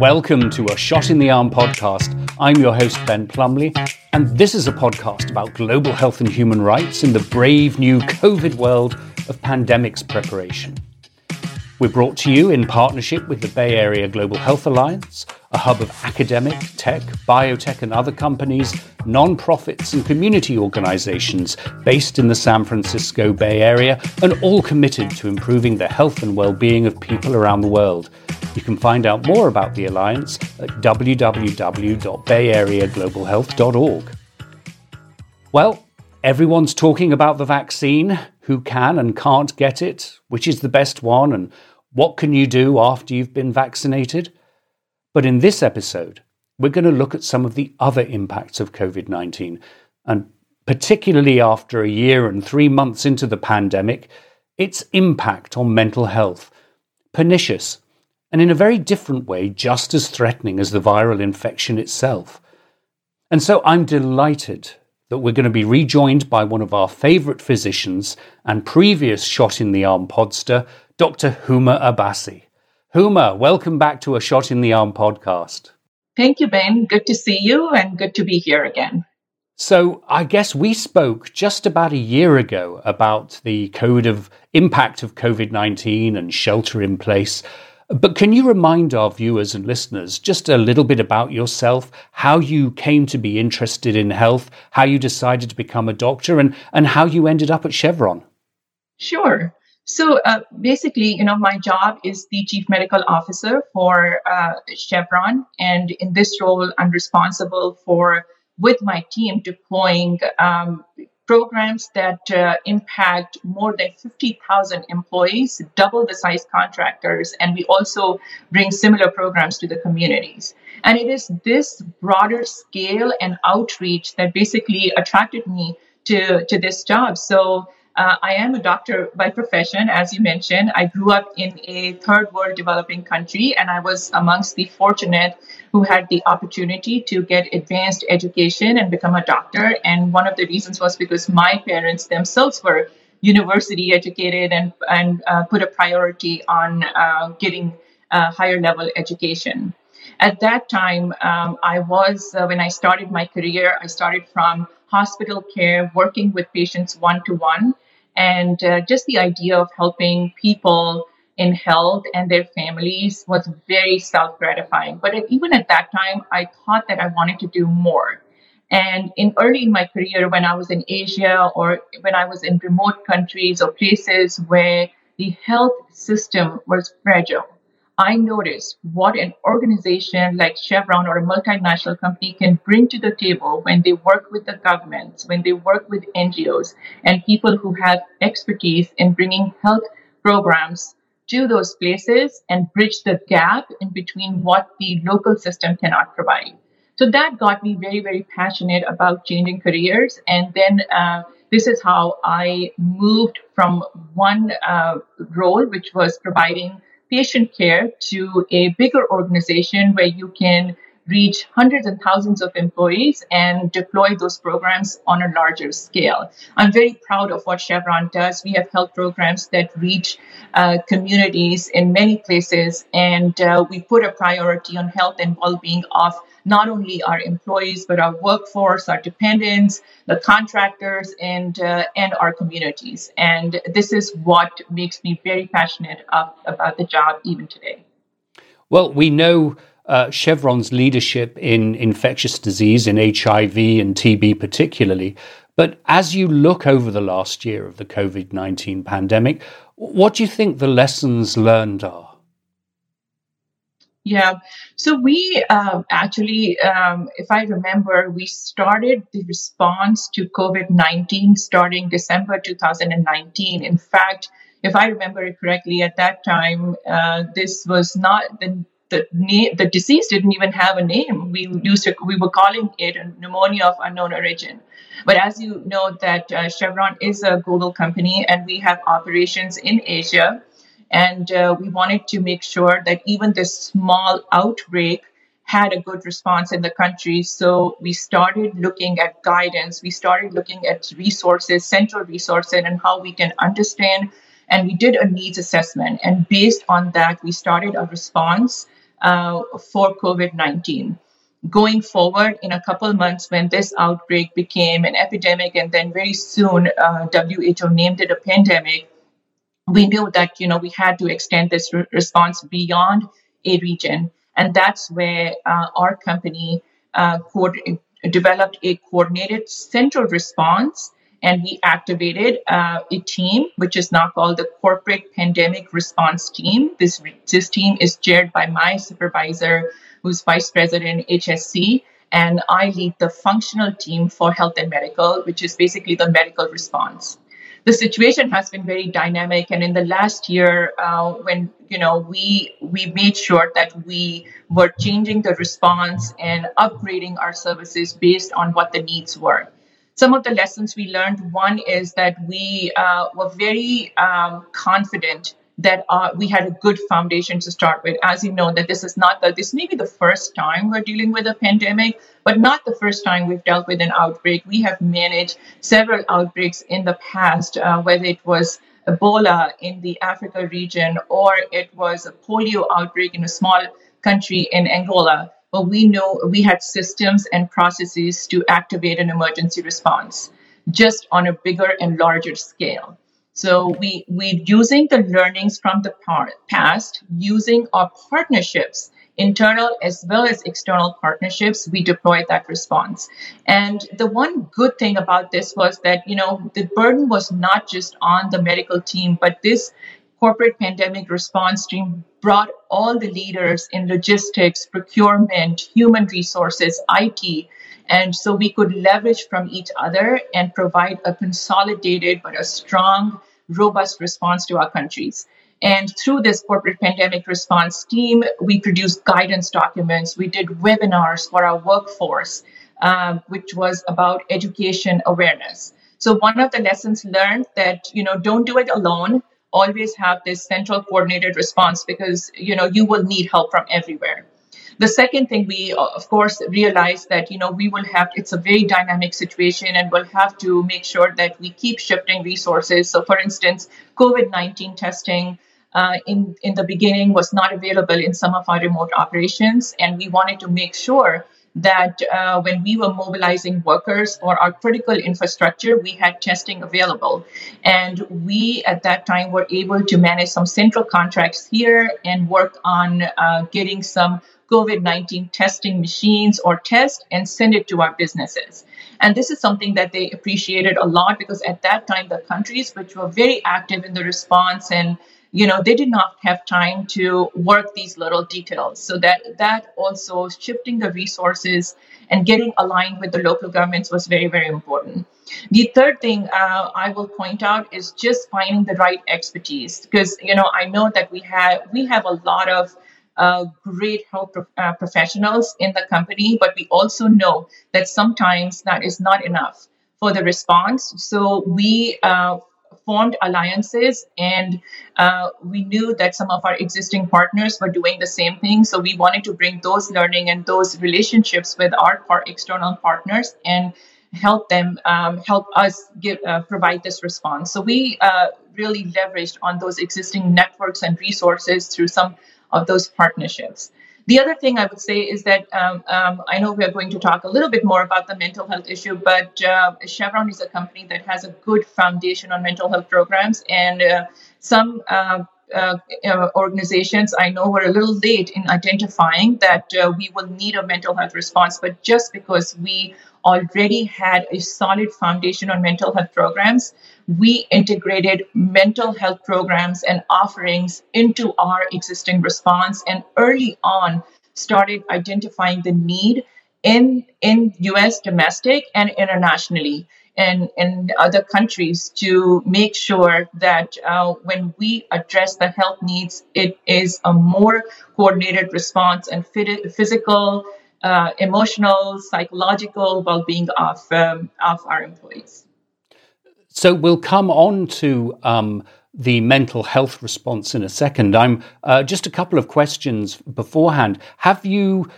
Welcome to a Shot in the Arm podcast. I'm your host, Ben Plumley, and this is a podcast about global health and human rights in the brave new COVID world of pandemics preparation. We're brought to you in partnership with the Bay Area Global Health Alliance, a hub of academic, tech, biotech, and other companies, non-profits, and community organizations based in the San Francisco Bay Area, and all committed to improving the health and well-being of people around the world. You can find out more about the Alliance at www.bayareaglobalhealth.org. Well, everyone's talking about the vaccine, who can and can't get it, which is the best one, and what can you do after you've been vaccinated. But in this episode, we're going to look at some of the other impacts of COVID 19, and particularly after a year and three months into the pandemic, its impact on mental health. Pernicious, and in a very different way, just as threatening as the viral infection itself. And so I'm delighted that we're going to be rejoined by one of our favourite physicians and previous shot in the arm podster, Dr. Huma Abbasi. Huma, welcome back to a Shot in the Arm podcast. Thank you, Ben. Good to see you and good to be here again. So, I guess we spoke just about a year ago about the code of impact of COVID 19 and shelter in place. But can you remind our viewers and listeners just a little bit about yourself, how you came to be interested in health, how you decided to become a doctor, and, and how you ended up at Chevron? Sure. So uh, basically, you know, my job is the chief medical officer for uh, Chevron, and in this role, I'm responsible for, with my team, deploying um, programs that uh, impact more than 50,000 employees, double the size contractors, and we also bring similar programs to the communities. And it is this broader scale and outreach that basically attracted me to, to this job. So uh, I am a doctor by profession, as you mentioned. I grew up in a third world developing country, and I was amongst the fortunate who had the opportunity to get advanced education and become a doctor. And one of the reasons was because my parents themselves were university educated and, and uh, put a priority on uh, getting higher level education. At that time, um, I was, uh, when I started my career, I started from hospital care, working with patients one to one. And uh, just the idea of helping people in health and their families was very self gratifying. But even at that time, I thought that I wanted to do more. And in early in my career, when I was in Asia or when I was in remote countries or places where the health system was fragile, I noticed what an organization like Chevron or a multinational company can bring to the table when they work with the governments, when they work with NGOs and people who have expertise in bringing health programs to those places and bridge the gap in between what the local system cannot provide. So that got me very, very passionate about changing careers. And then uh, this is how I moved from one uh, role, which was providing patient care to a bigger organization where you can reach hundreds and thousands of employees and deploy those programs on a larger scale. I'm very proud of what Chevron does. We have health programs that reach uh, communities in many places, and uh, we put a priority on health and well being of not only our employees, but our workforce, our dependents, the contractors, and, uh, and our communities. And this is what makes me very passionate of, about the job even today. Well, we know uh, Chevron's leadership in infectious disease, in HIV and TB particularly. But as you look over the last year of the COVID 19 pandemic, what do you think the lessons learned are? Yeah. So we um, actually, um, if I remember, we started the response to COVID 19 starting December 2019. In fact, if I remember it correctly, at that time, uh, this was not the the name, the disease didn't even have a name. We used to, we were calling it a pneumonia of unknown origin. But as you know, that uh, Chevron is a global company, and we have operations in Asia and uh, we wanted to make sure that even this small outbreak had a good response in the country. So we started looking at guidance, we started looking at resources, central resources, and how we can understand. And we did a needs assessment. And based on that, we started a response uh, for COVID 19. Going forward, in a couple months, when this outbreak became an epidemic, and then very soon uh, WHO named it a pandemic, we knew that you know we had to extend this re- response beyond a region, and that's where uh, our company uh, co- developed a coordinated central response and we activated uh, a team which is now called the corporate pandemic response team. This this team is chaired by my supervisor who's vice president hse and i lead the functional team for health and medical which is basically the medical response the situation has been very dynamic. And in the last year uh, when you know we we made sure that we were changing the response and upgrading our services based on what the needs were. Some of the lessons we learned one is that we uh, were very um, confident that uh, we had a good foundation to start with. As you know, that this is not the this may be the first time we're dealing with a pandemic, but not the first time we've dealt with an outbreak. We have managed several outbreaks in the past, uh, whether it was Ebola in the Africa region or it was a polio outbreak in a small country in Angola but we know we had systems and processes to activate an emergency response just on a bigger and larger scale. So we we using the learnings from the past, using our partnerships, internal as well as external partnerships, we deployed that response. And the one good thing about this was that you know the burden was not just on the medical team, but this corporate pandemic response team brought all the leaders in logistics, procurement, human resources, IT. And so we could leverage from each other and provide a consolidated but a strong, robust response to our countries. And through this corporate pandemic response team, we produced guidance documents. We did webinars for our workforce, um, which was about education awareness. So one of the lessons learned that, you know, don't do it alone always have this central coordinated response because you know you will need help from everywhere the second thing we of course realize that you know we will have it's a very dynamic situation and we'll have to make sure that we keep shifting resources so for instance covid-19 testing uh, in in the beginning was not available in some of our remote operations and we wanted to make sure that uh, when we were mobilizing workers for our critical infrastructure, we had testing available. And we, at that time, were able to manage some central contracts here and work on uh, getting some COVID 19 testing machines or test and send it to our businesses. And this is something that they appreciated a lot because at that time, the countries which were very active in the response and you know they did not have time to work these little details so that that also shifting the resources and getting aligned with the local governments was very very important the third thing uh, i will point out is just finding the right expertise because you know i know that we have we have a lot of uh, great health pro- uh, professionals in the company but we also know that sometimes that is not enough for the response. So we uh, formed alliances and uh, we knew that some of our existing partners were doing the same thing. So we wanted to bring those learning and those relationships with our, our external partners and help them um, help us give uh, provide this response. So we uh, really leveraged on those existing networks and resources through some of those partnerships the other thing I would say is that um, um, I know we are going to talk a little bit more about the mental health issue, but uh, Chevron is a company that has a good foundation on mental health programs, and uh, some uh, uh, uh, organizations I know were a little late in identifying that uh, we will need a mental health response. But just because we already had a solid foundation on mental health programs, we integrated mental health programs and offerings into our existing response and early on started identifying the need in in US domestic and internationally and in other countries to make sure that uh, when we address the health needs, it is a more coordinated response and physical, uh, emotional, psychological well-being of um, of our employees. So we'll come on to um, the mental health response in a second. I'm uh, just a couple of questions beforehand. Have you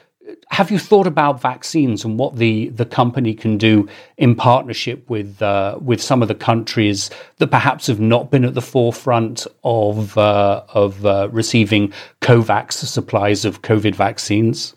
have you thought about vaccines and what the, the company can do in partnership with uh, with some of the countries that perhaps have not been at the forefront of uh, of uh, receiving COVAX supplies of COVID vaccines?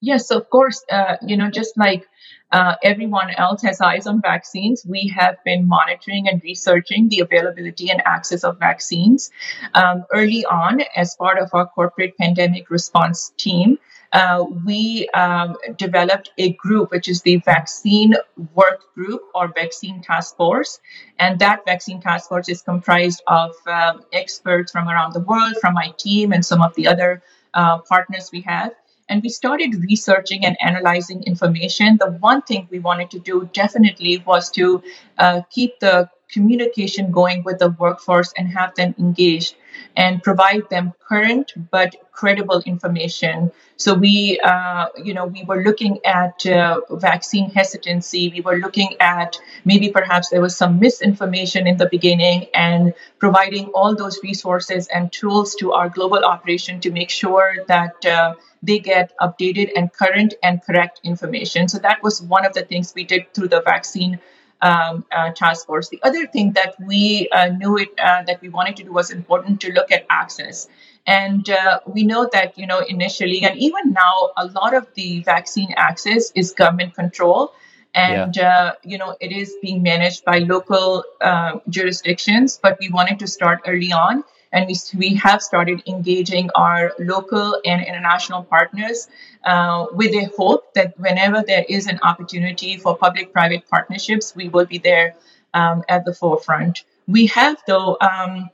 Yes, of course. Uh, you know, just like uh, everyone else has eyes on vaccines. We have been monitoring and researching the availability and access of vaccines. Um, early on, as part of our corporate pandemic response team, uh, we um, developed a group, which is the Vaccine Work Group or Vaccine Task Force. And that Vaccine Task Force is comprised of um, experts from around the world, from my team, and some of the other uh, partners we have. And we started researching and analyzing information. The one thing we wanted to do definitely was to uh, keep the communication going with the workforce and have them engaged and provide them current but credible information. So we, uh, you know, we were looking at uh, vaccine hesitancy. We were looking at maybe perhaps there was some misinformation in the beginning, and providing all those resources and tools to our global operation to make sure that. Uh, they get updated and current and correct information. So that was one of the things we did through the vaccine um, uh, task force. The other thing that we uh, knew it uh, that we wanted to do was important to look at access. And uh, we know that you know initially and even now a lot of the vaccine access is government control, and yeah. Uh, you know it is being managed by local uh, jurisdictions. But we wanted to start early on and we, we have started engaging our local and international partners uh, with a hope that whenever there is an opportunity for public private partnerships, we will be there um, at the forefront. We have, though, um,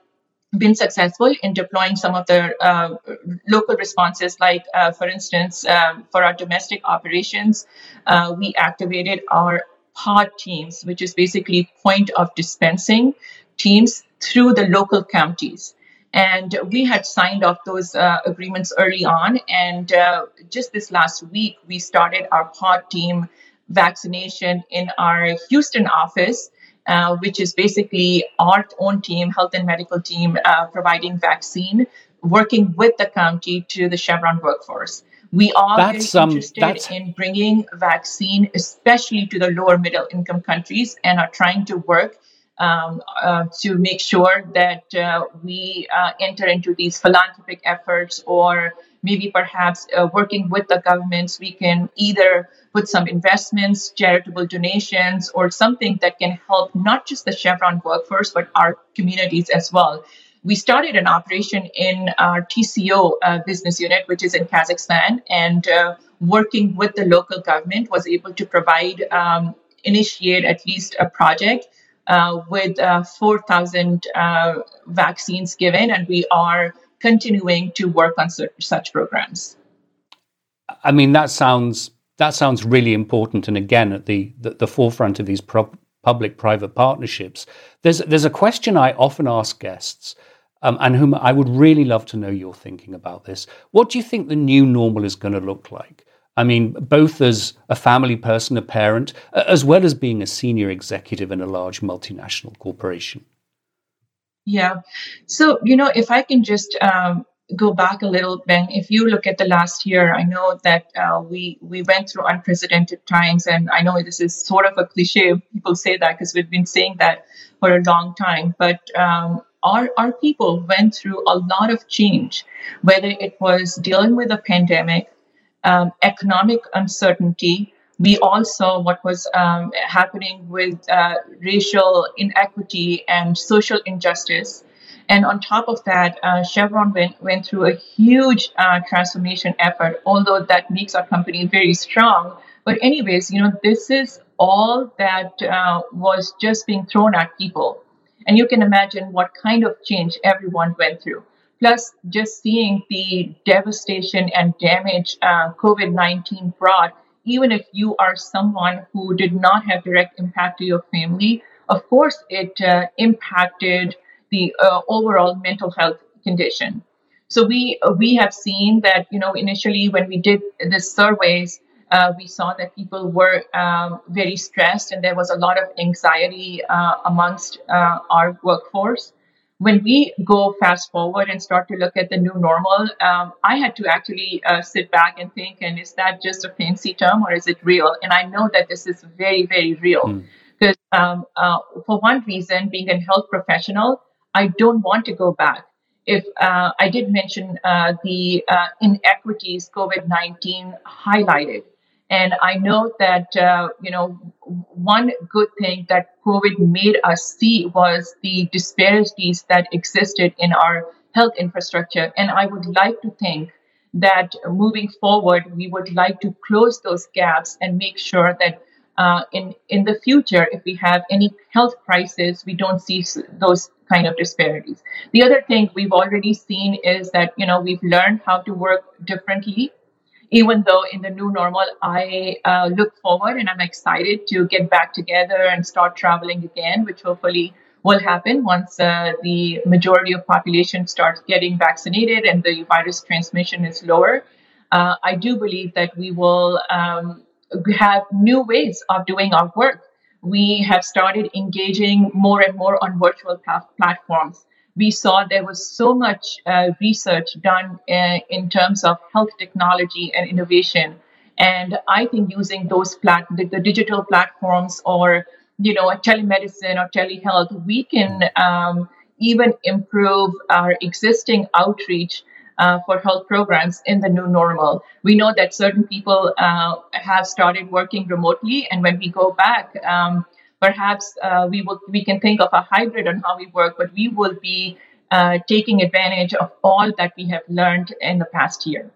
been successful in deploying some of the uh, local responses, like, uh, for instance, um, for our domestic operations, uh, we activated our pod teams, which is basically point of dispensing teams through the local counties. And we had signed off those uh, agreements early on. And uh, just this last week, we started our pod team vaccination in our Houston office. Uh, which is basically our own team, health and medical team, uh, providing vaccine, working with the county to the Chevron workforce. We are that's, very um, interested in bringing vaccine, especially to the lower middle income countries, and are trying to work um, uh, to make sure that uh, we uh, enter into these philanthropic efforts or maybe perhaps uh, working with the governments we can either put some investments charitable donations or something that can help not just the chevron workforce but our communities as well. We started an operation in our tco uh, business unit which is in kazakhstan and uh, working with the local government was able to provide um, initiate at least a project uh, with uh, 4,000 uh, vaccines given, and we are continuing to work on such programs. I mean, that sounds that sounds really important, and again, at the the, the forefront of these pro- public-private partnerships. There's there's a question I often ask guests. Um, and whom I would really love to know your thinking about this. What do you think the new normal is going to look like? I mean, both as a family person, a parent, as well as being a senior executive in a large multinational corporation. Yeah. So, you know, if I can just um, go back a little, Ben, if you look at the last year, I know that uh, we we went through unprecedented times, and I know this is sort of a cliche. People say that because we've been saying that for a long time, but um, our our people went through a lot of change, whether it was dealing with a pandemic, um, economic uncertainty. We all saw what was um, happening with uh, racial inequity and social injustice. And on top of that, uh, Chevron went, went through a huge uh, transformation effort, although that makes our company very strong. But, anyways, you know, this is all that uh, was just being thrown at people. And you can imagine what kind of change everyone went through. Plus, just seeing the devastation and damage uh, COVID 19 brought, even if you are someone who did not have direct impact to your family, of course, it uh, impacted the uh, overall mental health condition. So we we have seen that you know initially when we did the surveys, uh, we saw that people were um, very stressed and there was a lot of anxiety uh, amongst uh, our workforce. When we go fast forward and start to look at the new normal, um, I had to actually uh, sit back and think, and is that just a fancy term or is it real? And I know that this is very, very real. Because mm. um, uh, for one reason, being a health professional, I don't want to go back. If uh, I did mention uh, the uh, inequities COVID 19 highlighted, and I know that, uh, you know, one good thing that COVID made us see was the disparities that existed in our health infrastructure. And I would like to think that moving forward, we would like to close those gaps and make sure that uh, in in the future, if we have any health crisis, we don't see those kind of disparities. The other thing we've already seen is that you know we've learned how to work differently even though in the new normal, I uh, look forward and I'm excited to get back together and start traveling again, which hopefully will happen once uh, the majority of population starts getting vaccinated and the virus transmission is lower. Uh, I do believe that we will um, have new ways of doing our work. We have started engaging more and more on virtual platforms we saw there was so much uh, research done uh, in terms of health technology and innovation. And I think using those plat- the, the digital platforms or you know telemedicine or telehealth, we can um, even improve our existing outreach uh, for health programs in the new normal. We know that certain people uh, have started working remotely, and when we go back, um, perhaps uh, we will we can think of a hybrid on how we work, but we will be uh, taking advantage of all that we have learned in the past year.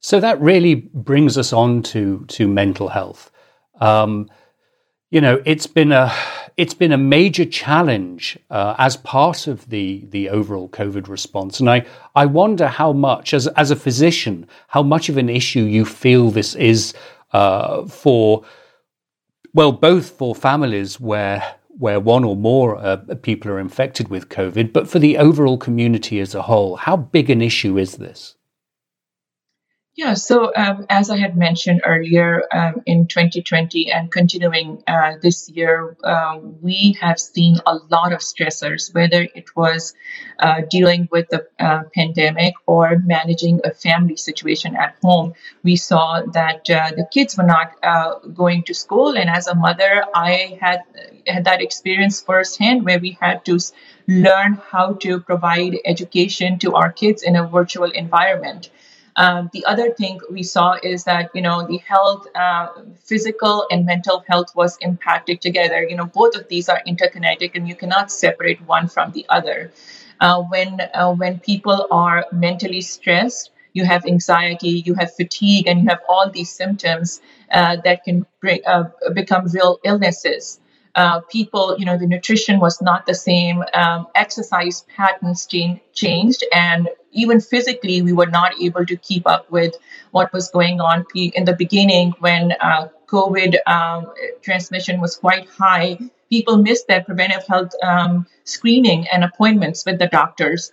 So that really brings us on to to mental health. Um, you know, it's been a it's been a major challenge uh, as part of the the overall COVID response, and I I wonder how much, as as a physician, how much of an issue you feel this is uh, for well, both for families where where one or more uh, people are infected with COVID, but for the overall community as a whole, how big an issue is this? Yeah, so um, as I had mentioned earlier, um, in 2020 and continuing uh, this year, um, we have seen a lot of stressors, whether it was uh, dealing with the uh, pandemic or managing a family situation at home. We saw that uh, the kids were not uh, going to school, and as a mother, I had had that experience firsthand where we had to learn how to provide education to our kids in a virtual environment. Um, the other thing we saw is that you know the health, uh, physical and mental health was impacted together. You know both of these are interconnected, and you cannot separate one from the other. Uh, when uh, when people are mentally stressed, you have anxiety, you have fatigue, and you have all these symptoms uh, that can bring, uh, become real illnesses. Uh, people, you know, the nutrition was not the same. Um, exercise patterns change, changed, and even physically, we were not able to keep up with what was going on in the beginning when uh, COVID um, transmission was quite high. People missed their preventive health um, screening and appointments with the doctors.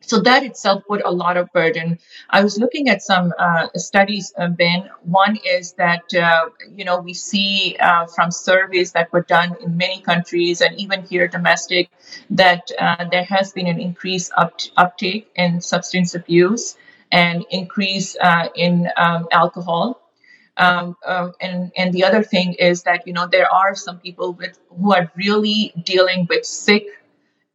So that itself put a lot of burden. I was looking at some uh, studies, uh, Ben. One is that, uh, you know, we see uh, from surveys that were done in many countries and even here domestic that uh, there has been an increase up- uptake in substance abuse and increase uh, in um, alcohol. Um, and and the other thing is that you know there are some people with who are really dealing with sick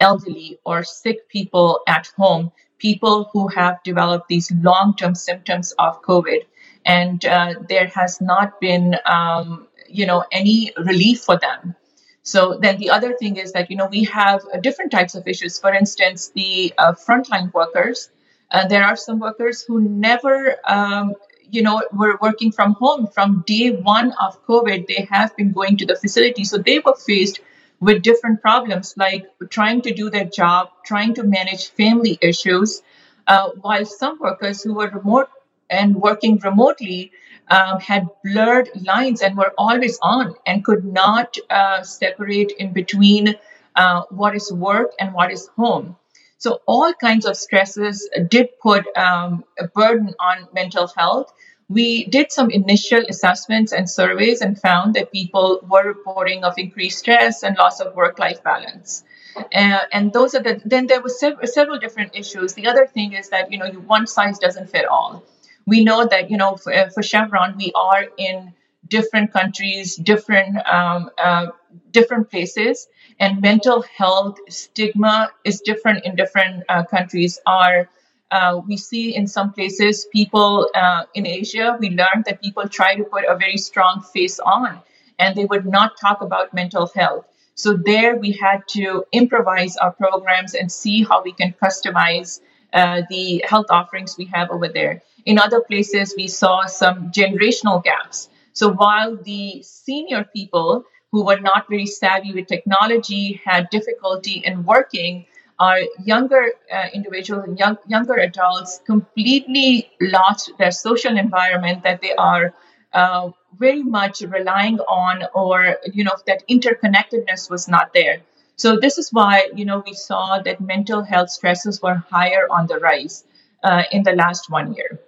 elderly or sick people at home, people who have developed these long term symptoms of COVID. And uh, there has not been, um, you know, any relief for them. So then the other thing is that, you know, we have uh, different types of issues. For instance, the uh, frontline workers, uh, there are some workers who never, um, you know, were working from home from day one of COVID. They have been going to the facility. So they were faced with different problems like trying to do their job, trying to manage family issues, uh, while some workers who were remote and working remotely um, had blurred lines and were always on and could not uh, separate in between uh, what is work and what is home. So, all kinds of stresses did put um, a burden on mental health we did some initial assessments and surveys and found that people were reporting of increased stress and loss of work life balance. Uh, and those are the then there were sev- several different issues. The other thing is that you know one size doesn't fit all. We know that you know for, uh, for Chevron we are in different countries, different um, uh, different places, and mental health stigma is different in different uh, countries. Are uh, we see in some places people uh, in Asia, we learned that people try to put a very strong face on and they would not talk about mental health. So there we had to improvise our programs and see how we can customize uh, the health offerings we have over there. In other places, we saw some generational gaps. So while the senior people who were not very savvy with technology had difficulty in working, our younger uh, individuals and young, younger adults completely lost their social environment that they are uh, very much relying on or you know that interconnectedness was not there. So this is why you know we saw that mental health stresses were higher on the rise uh, in the last one year.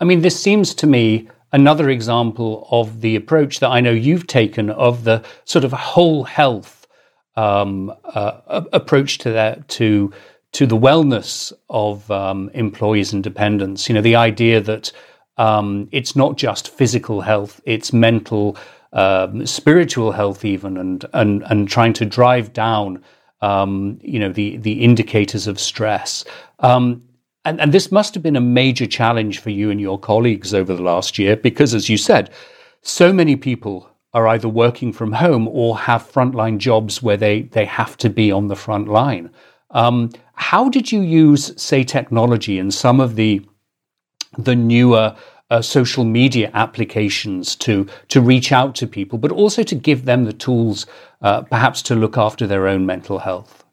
I mean this seems to me another example of the approach that i know you've taken of the sort of whole health um, uh, approach to that to to the wellness of um, employees and dependents you know the idea that um, it's not just physical health; it's mental, um, spiritual health, even, and and and trying to drive down, um, you know, the the indicators of stress. Um, and, and this must have been a major challenge for you and your colleagues over the last year, because, as you said, so many people are either working from home or have frontline jobs where they they have to be on the front line. Um, how did you use, say, technology and some of the the newer uh, social media applications to to reach out to people, but also to give them the tools, uh, perhaps to look after their own mental health.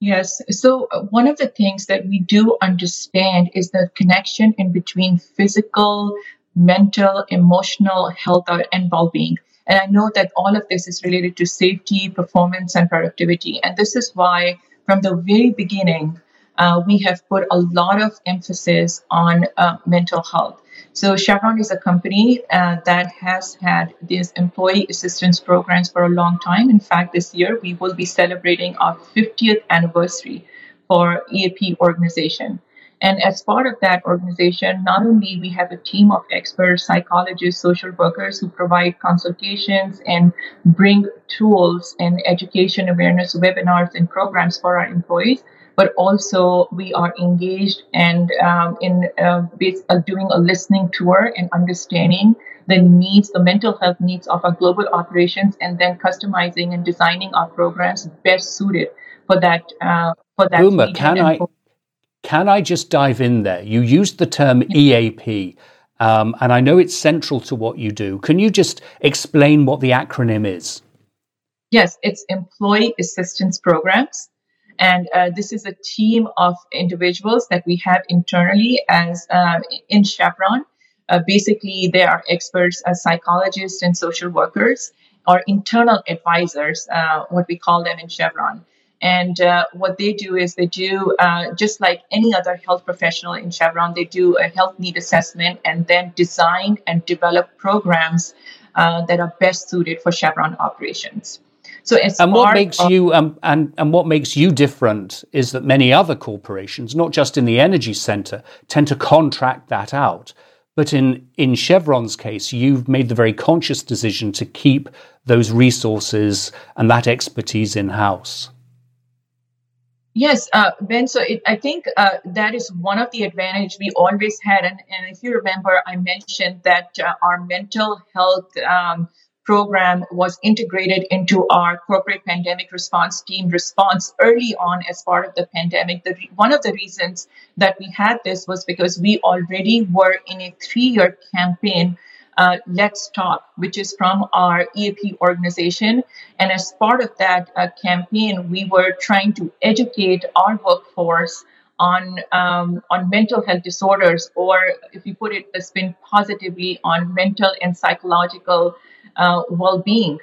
Yes. So uh, one of the things that we do understand is the connection in between physical, mental, emotional health and well-being. And I know that all of this is related to safety, performance, and productivity. And this is why, from the very beginning, uh, we have put a lot of emphasis on uh, mental health. So Chevron is a company uh, that has had these employee assistance programs for a long time. In fact, this year we will be celebrating our 50th anniversary for EAP organization. And as part of that organization, not only we have a team of experts, psychologists, social workers who provide consultations and bring tools and education awareness webinars and programs for our employees, but also we are engaged and um, in uh, uh, doing a listening tour and understanding the needs, the mental health needs of our global operations, and then customizing and designing our programs best suited for that. Uh, for that. Huma, can I? Can I just dive in there? You used the term EAP, um, and I know it's central to what you do. Can you just explain what the acronym is? Yes, it's Employee Assistance Programs. And uh, this is a team of individuals that we have internally as uh, in Chevron. Uh, basically, they are experts as psychologists and social workers or internal advisors, uh, what we call them in Chevron. And uh, what they do is they do, uh, just like any other health professional in Chevron, they do a health need assessment and then design and develop programs that are best suited for Chevron operations. So and what makes of- you um, and and what makes you different is that many other corporations, not just in the energy sector, tend to contract that out. But in, in Chevron's case, you've made the very conscious decision to keep those resources and that expertise in house. Yes, uh, Ben. So it, I think uh, that is one of the advantage we always had, and, and if you remember, I mentioned that uh, our mental health um, program was integrated into our corporate pandemic response team response early on as part of the pandemic. The, one of the reasons that we had this was because we already were in a three year campaign. Uh, Let's Talk, which is from our EAP organization. And as part of that uh, campaign, we were trying to educate our workforce on um, on mental health disorders, or if you put it a spin positively, on mental and psychological uh, well-being.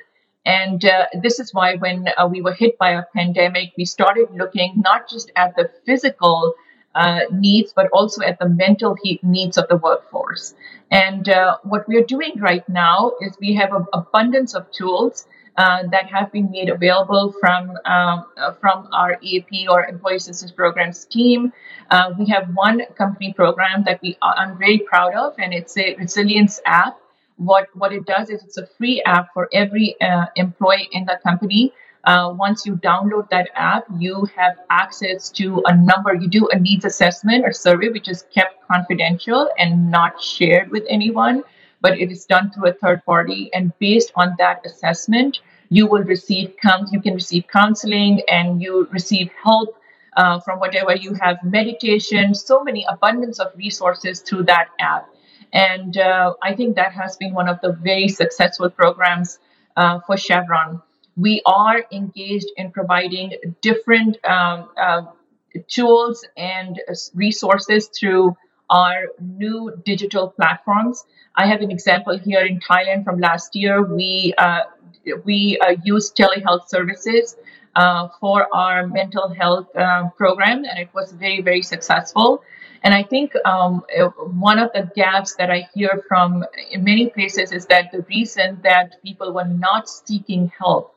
And uh, this is why when uh, we were hit by a pandemic, we started looking not just at the physical uh, needs, but also at the mental needs of the workforce. And uh, what we are doing right now is we have an abundance of tools uh, that have been made available from um, uh, from our EAP or Employee Assistance Programs team. Uh, we have one company program that we I'm very proud of, and it's a resilience app. What what it does is it's a free app for every uh, employee in the company. Uh, once you download that app, you have access to a number. You do a needs assessment or survey, which is kept confidential and not shared with anyone but it is done through a third party. And based on that assessment, you will receive you can receive counseling and you receive help uh, from whatever you have meditation so many abundance of resources through that app and uh, i think that has been one of the very successful programs uh, for chevron we are engaged in providing different um, uh, tools and resources through our new digital platforms. I have an example here in Thailand from last year. We uh, we uh, use telehealth services uh, for our mental health uh, program, and it was very very successful. And I think um, one of the gaps that I hear from in many places is that the reason that people were not seeking help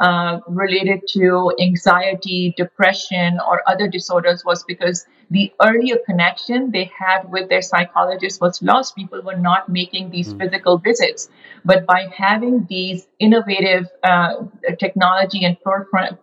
uh, related to anxiety, depression, or other disorders was because the earlier connection they had with their psychologist was lost. People were not making these mm. physical visits. But by having these innovative uh, technology and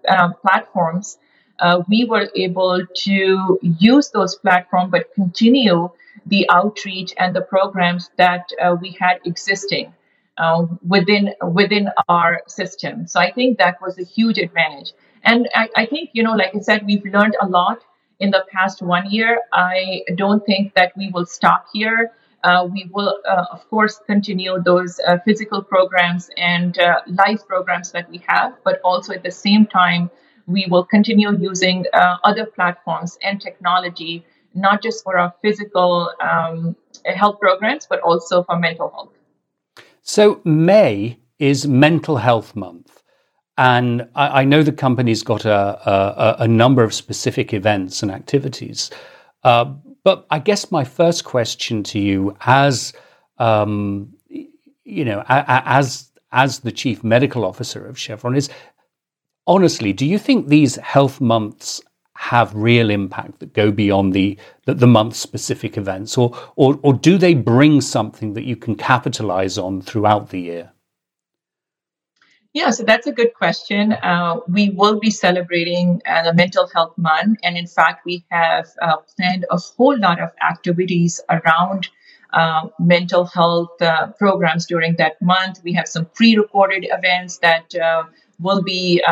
uh, platforms, uh, we were able to use those platforms but continue the outreach and the programs that uh, we had existing uh, within within our system. So I think that was a huge advantage. And I, I, think you know, like I said, we've learned a lot in the past one year. I don't think that we will stop here. Uh, we will, uh, of course, continue those uh, physical programs and uh, live programs that we have, but also at the same time, we will continue using uh, other platforms and technology, not just for our physical um, health programs, but also for mental health. So, May is Mental Health Month. And I, I know the company's got a, a, a, number of specific events and activities. Uh, but I guess my first question to you, as um, you know, as as the chief medical officer of Chevron, is honestly, do you think these health months have real impact that go beyond the the, the month specific events, or, or or do they bring something that you can capitalize on throughout the year? Yeah, so that's a good question. Uh, we will be celebrating uh, Mental Health Month, and in fact, we have uh, planned a whole lot of activities around uh, mental health uh, programs during that month. We have some pre-recorded events that uh, will be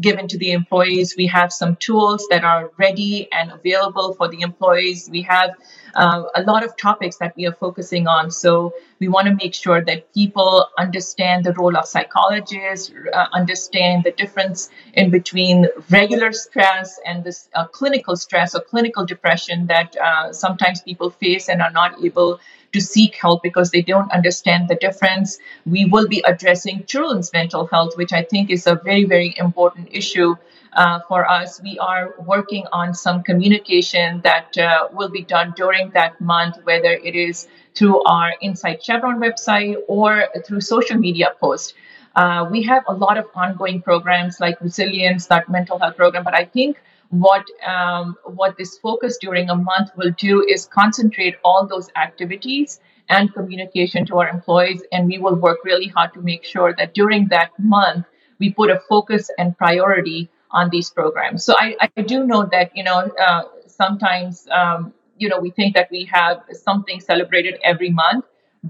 given to the employees. We have some tools that are ready and available for the employees. We have uh, a lot of topics that we are focusing on. So we want to make sure that people understand the role of psychologists, uh, understand the difference in between regular stress and this uh, clinical stress or clinical depression that uh, sometimes people face and are not able to seek help because they don't understand the difference. We will be addressing children's mental health, which I think is a very, very important issue uh, for us. We are working on some communication that uh, will be done during that month, whether it is through our Inside Chevron website or through social media posts. Uh, we have a lot of ongoing programs like resilience, that mental health program, but I think what um, what this focus during a month will do is concentrate all those activities and communication to our employees and we will work really hard to make sure that during that month we put a focus and priority on these programs. So i, I do know that you know uh, sometimes um, you know we think that we have something celebrated every month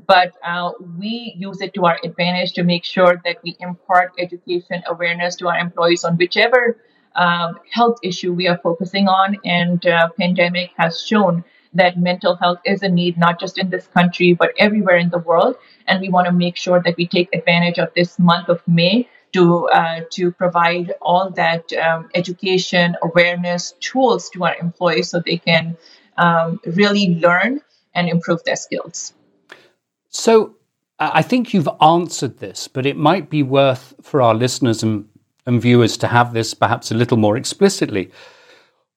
but uh, we use it to our advantage to make sure that we impart education awareness to our employees on whichever um, health issue we are focusing on. And uh, pandemic has shown that mental health is a need not just in this country but everywhere in the world. And we want to make sure that we take advantage of this month of May to uh, to provide all that um, education, awareness, tools to our employees so they can um, really learn and improve their skills. So. I think you've answered this, but it might be worth for our listeners and and viewers to have this perhaps a little more explicitly.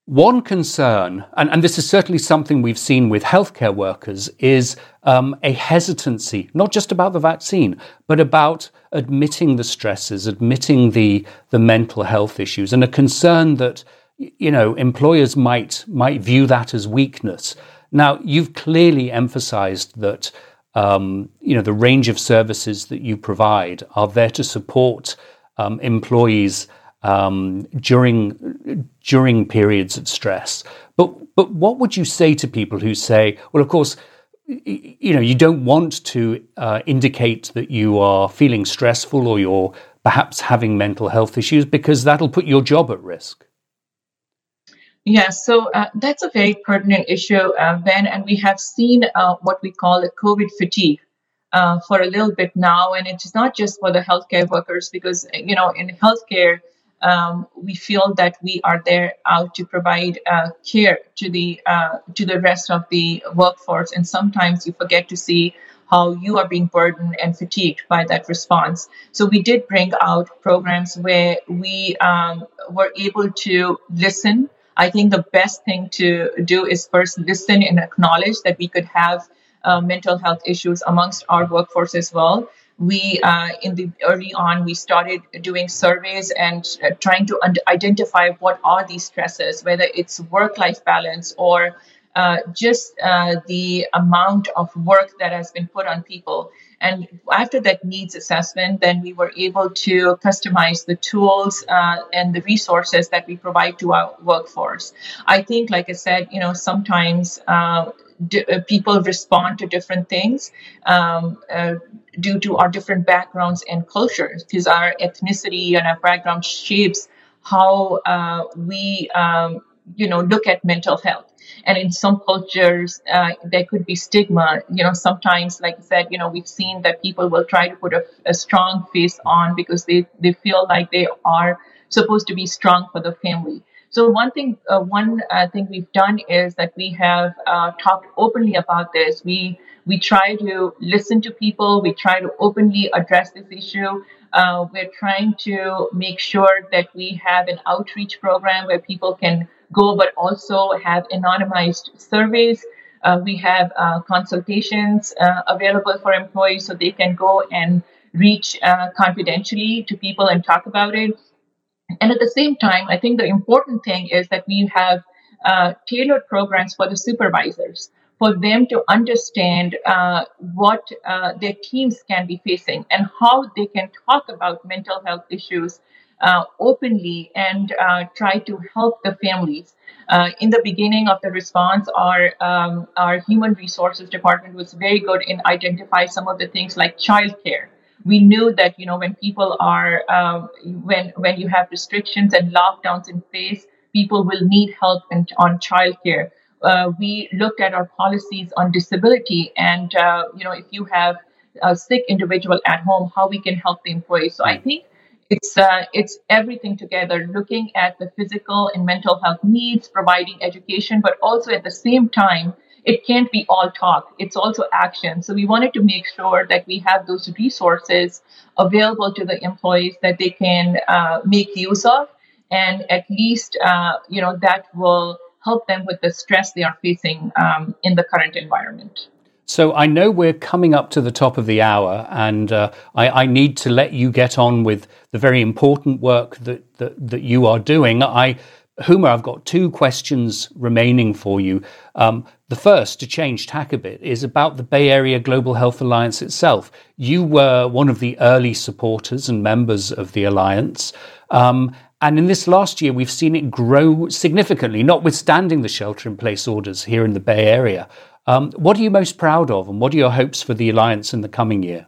One concern, and, and, this is certainly something we've seen with healthcare workers, is um, a hesitancy, not just about the vaccine, but about admitting the stresses, admitting the, the mental health issues, and a concern that you know employers might might view that as weakness. Now, you've clearly emphasized that um, you know the range of services that you provide are there to support um, employees um, during during periods of stress. But but what would you say to people who say, well, of course, you know, you don't want to uh, indicate that you are feeling stressful or you're perhaps having mental health issues because that'll put your job at risk. Yeah, so uh, that's a very pertinent issue, uh, Ben, and we have seen uh, what we call a COVID fatigue. Uh, for a little bit now, and it's not just for the healthcare workers because you know in healthcare um, we feel that we are there out to provide uh, care to the uh, to the rest of the workforce, and sometimes you forget to see how you are being burdened and fatigued by that response. So we did bring out programs where we um, were able to listen. I think the best thing to do is first listen and acknowledge that we could have uh, mental health issues amongst our workforce as well. We uh, in the early on we started doing surveys and uh, trying to un- identify what are these stresses whether it's work life balance or uh, just uh, the amount of work that has been put on people. And after that needs assessment then we were able to customize the tools uh, and the resources that we provide to our workforce. I think like i said you know sometimes uh, d- people respond to different things um, due to our different backgrounds and cultures, because our ethnicity and our background shapes how uh, we, um, you know, look at mental health. And in some cultures, uh, there could be stigma. You know, sometimes, like I said, you know, we've seen that people will try to put a, a strong face on because they, they feel like they are supposed to be strong for the family. So one thing, uh, one uh, thing we've done is that we have uh, talked openly about this. We we try to listen to people. We try to openly address this issue. Uh, we're trying to make sure that we have an outreach program where people can go, but also have anonymized surveys. Uh, we have uh, consultations available for employees so they can go and reach confidentially to people and talk about it. And at the same time, I think the important thing is that we have uh, tailored programs for the supervisors for them to understand uh, what uh, their teams can be facing and how they can talk about mental health issues uh, openly and uh, try to help the families. Uh, in the beginning of the response, our um, our human resources department was very good in identify some of the things like childcare. We knew that you know when people are um, when when you have restrictions and lockdowns in place, people will need help in, on childcare. Uh, we looked at our policies on disability and uh, you know if you have a sick individual at home how we can help the employee so i think it's uh, it's everything together looking at the physical and mental health needs providing education but also at the same time it can't be all talk it's also action so we wanted to make sure that we have those resources available to the employees that they can uh, make use of and at least uh, you know that will help them with the stress they are facing um, in the current environment. So I know we're coming up to the top of the hour, and uh, I, I, need to let you get on with the very important work that that, that you are doing. I, Huma, I've got two questions remaining for you. Um, the first, to change tack a bit, is about the Bay Area Global Health Alliance itself. You were one of the early supporters and members of the alliance. Um, and in this last year, we've seen it grow significantly, notwithstanding the shelter in place orders here in the Bay Area. Um, what are you most proud of, and what are your hopes for the Alliance in the coming year?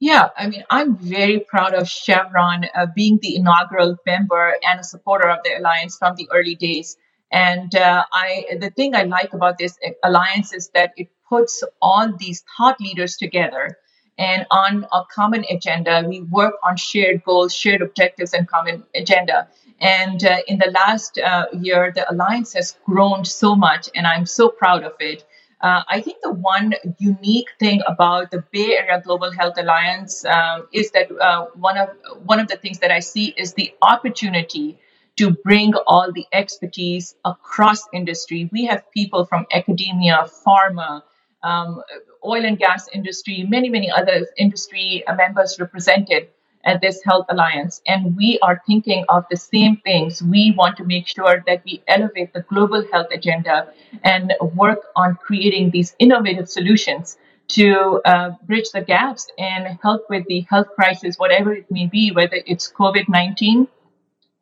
Yeah, I mean, I'm very proud of Chevron uh, being the inaugural member and a supporter of the Alliance from the early days. And uh, I, the thing I like about this alliance is that it puts all these thought leaders together and on a common agenda. We work on shared goals, shared objectives, and common agenda. And uh, in the last uh, year, the alliance has grown so much, and I'm so proud of it. Uh, I think the one unique thing about the Bay Area Global Health Alliance um, is that uh, one of one of the things that I see is the opportunity to bring all the expertise across industry. We have people from academia, pharma, um, oil and gas industry, many, many other industry members represented at this health alliance. And we are thinking of the same things. We want to make sure that we elevate the global health agenda and work on creating these innovative solutions to uh, bridge the gaps and help with the health crisis, whatever it may be, whether it's COVID 19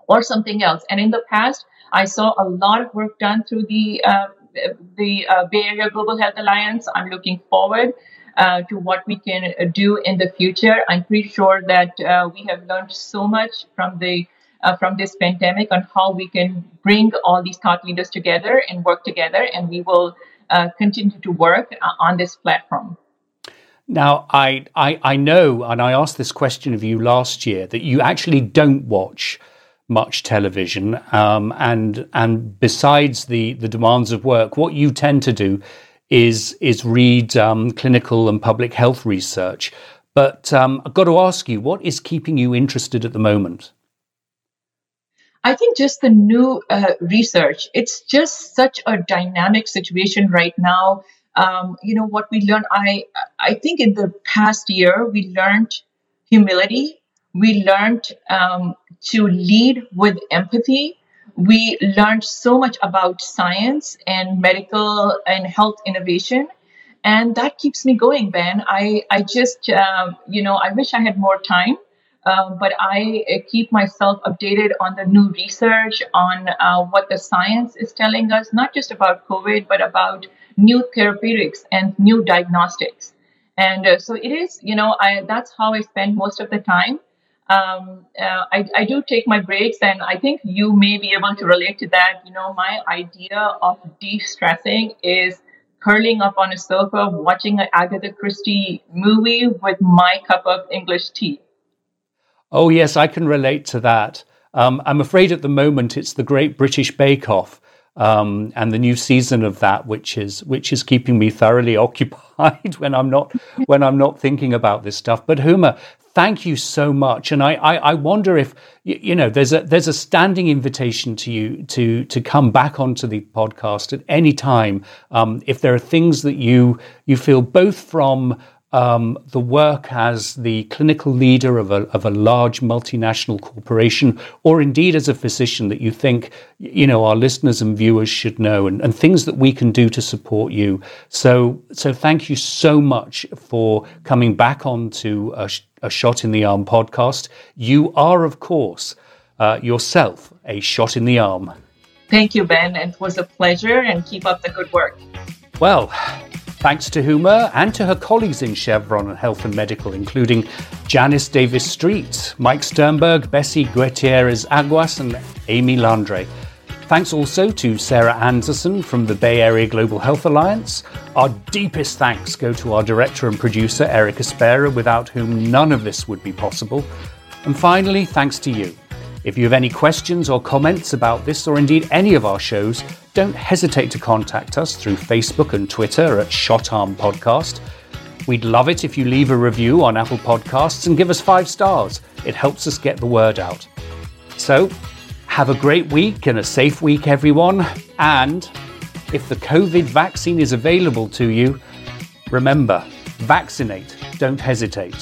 or something else. And in the past, I saw a lot of work done through the uh, the uh, Bay Area Global Health Alliance. I'm looking forward uh, to what we can uh, do in the future. I'm pretty sure that uh, we have learned so much from the uh, from this pandemic on how we can bring all these thought leaders together and work together, and we will uh, continue to work on this platform. Now, I, I I know, and I asked this question of you last year that you actually don't watch much television, um, and and besides the the demands of work, what you tend to do is is read um, clinical and public health research. But um, I've got to ask you, what is keeping you interested at the moment? I think just the new uh, research. It's just such a dynamic situation right now. Um, you know what we learned. I I think in the past year we learned humility. We learned um, to lead with empathy we learned so much about science and medical and health innovation and that keeps me going ben. I i just uh, you know i wish i had more time uh, but i uh, keep myself updated on the new research on uh, what the science is telling us not just about covid but about new therapeutics and new diagnostics. And uh, so it is you know i that's how i spend most of the time um, uh, I, I do take my breaks, and I think you may be able to relate to that. You know, my idea of de stressing is curling up on a sofa, watching an Agatha Christie movie with my cup of English tea. Oh, yes, I can relate to that. Um, I'm afraid at the moment it's the Great British Bake Off. Um, and the new season of that, which is which is keeping me thoroughly occupied when I'm not when I'm not thinking about this stuff. But Huma, thank you so much. And I, I, I, wonder if you know there's a there's a standing invitation to you to to come back onto the podcast at any time um, if there are things that you you feel both from um, the work as the clinical leader of a, of a large multinational corporation, or indeed as a physician that you think, you know, our listeners and viewers should know, and, and things that we can do to support you. So, so thank you so much for coming back onto a, a Shot in the Arm podcast. You are, of course, uh, yourself a shot in the arm. Thank you, Ben. It was a pleasure, and keep up the good work. Well, Thanks to Huma and to her colleagues in Chevron and Health and Medical, including Janice Davis Street, Mike Sternberg, Bessie Gutierrez Aguas, and Amy Landre. Thanks also to Sarah Anderson from the Bay Area Global Health Alliance. Our deepest thanks go to our director and producer, Eric Espera, without whom none of this would be possible. And finally, thanks to you. If you have any questions or comments about this or indeed any of our shows, don't hesitate to contact us through Facebook and Twitter at Shotarm Podcast. We'd love it if you leave a review on Apple Podcasts and give us five stars. It helps us get the word out. So, have a great week and a safe week, everyone. And if the COVID vaccine is available to you, remember vaccinate, don't hesitate.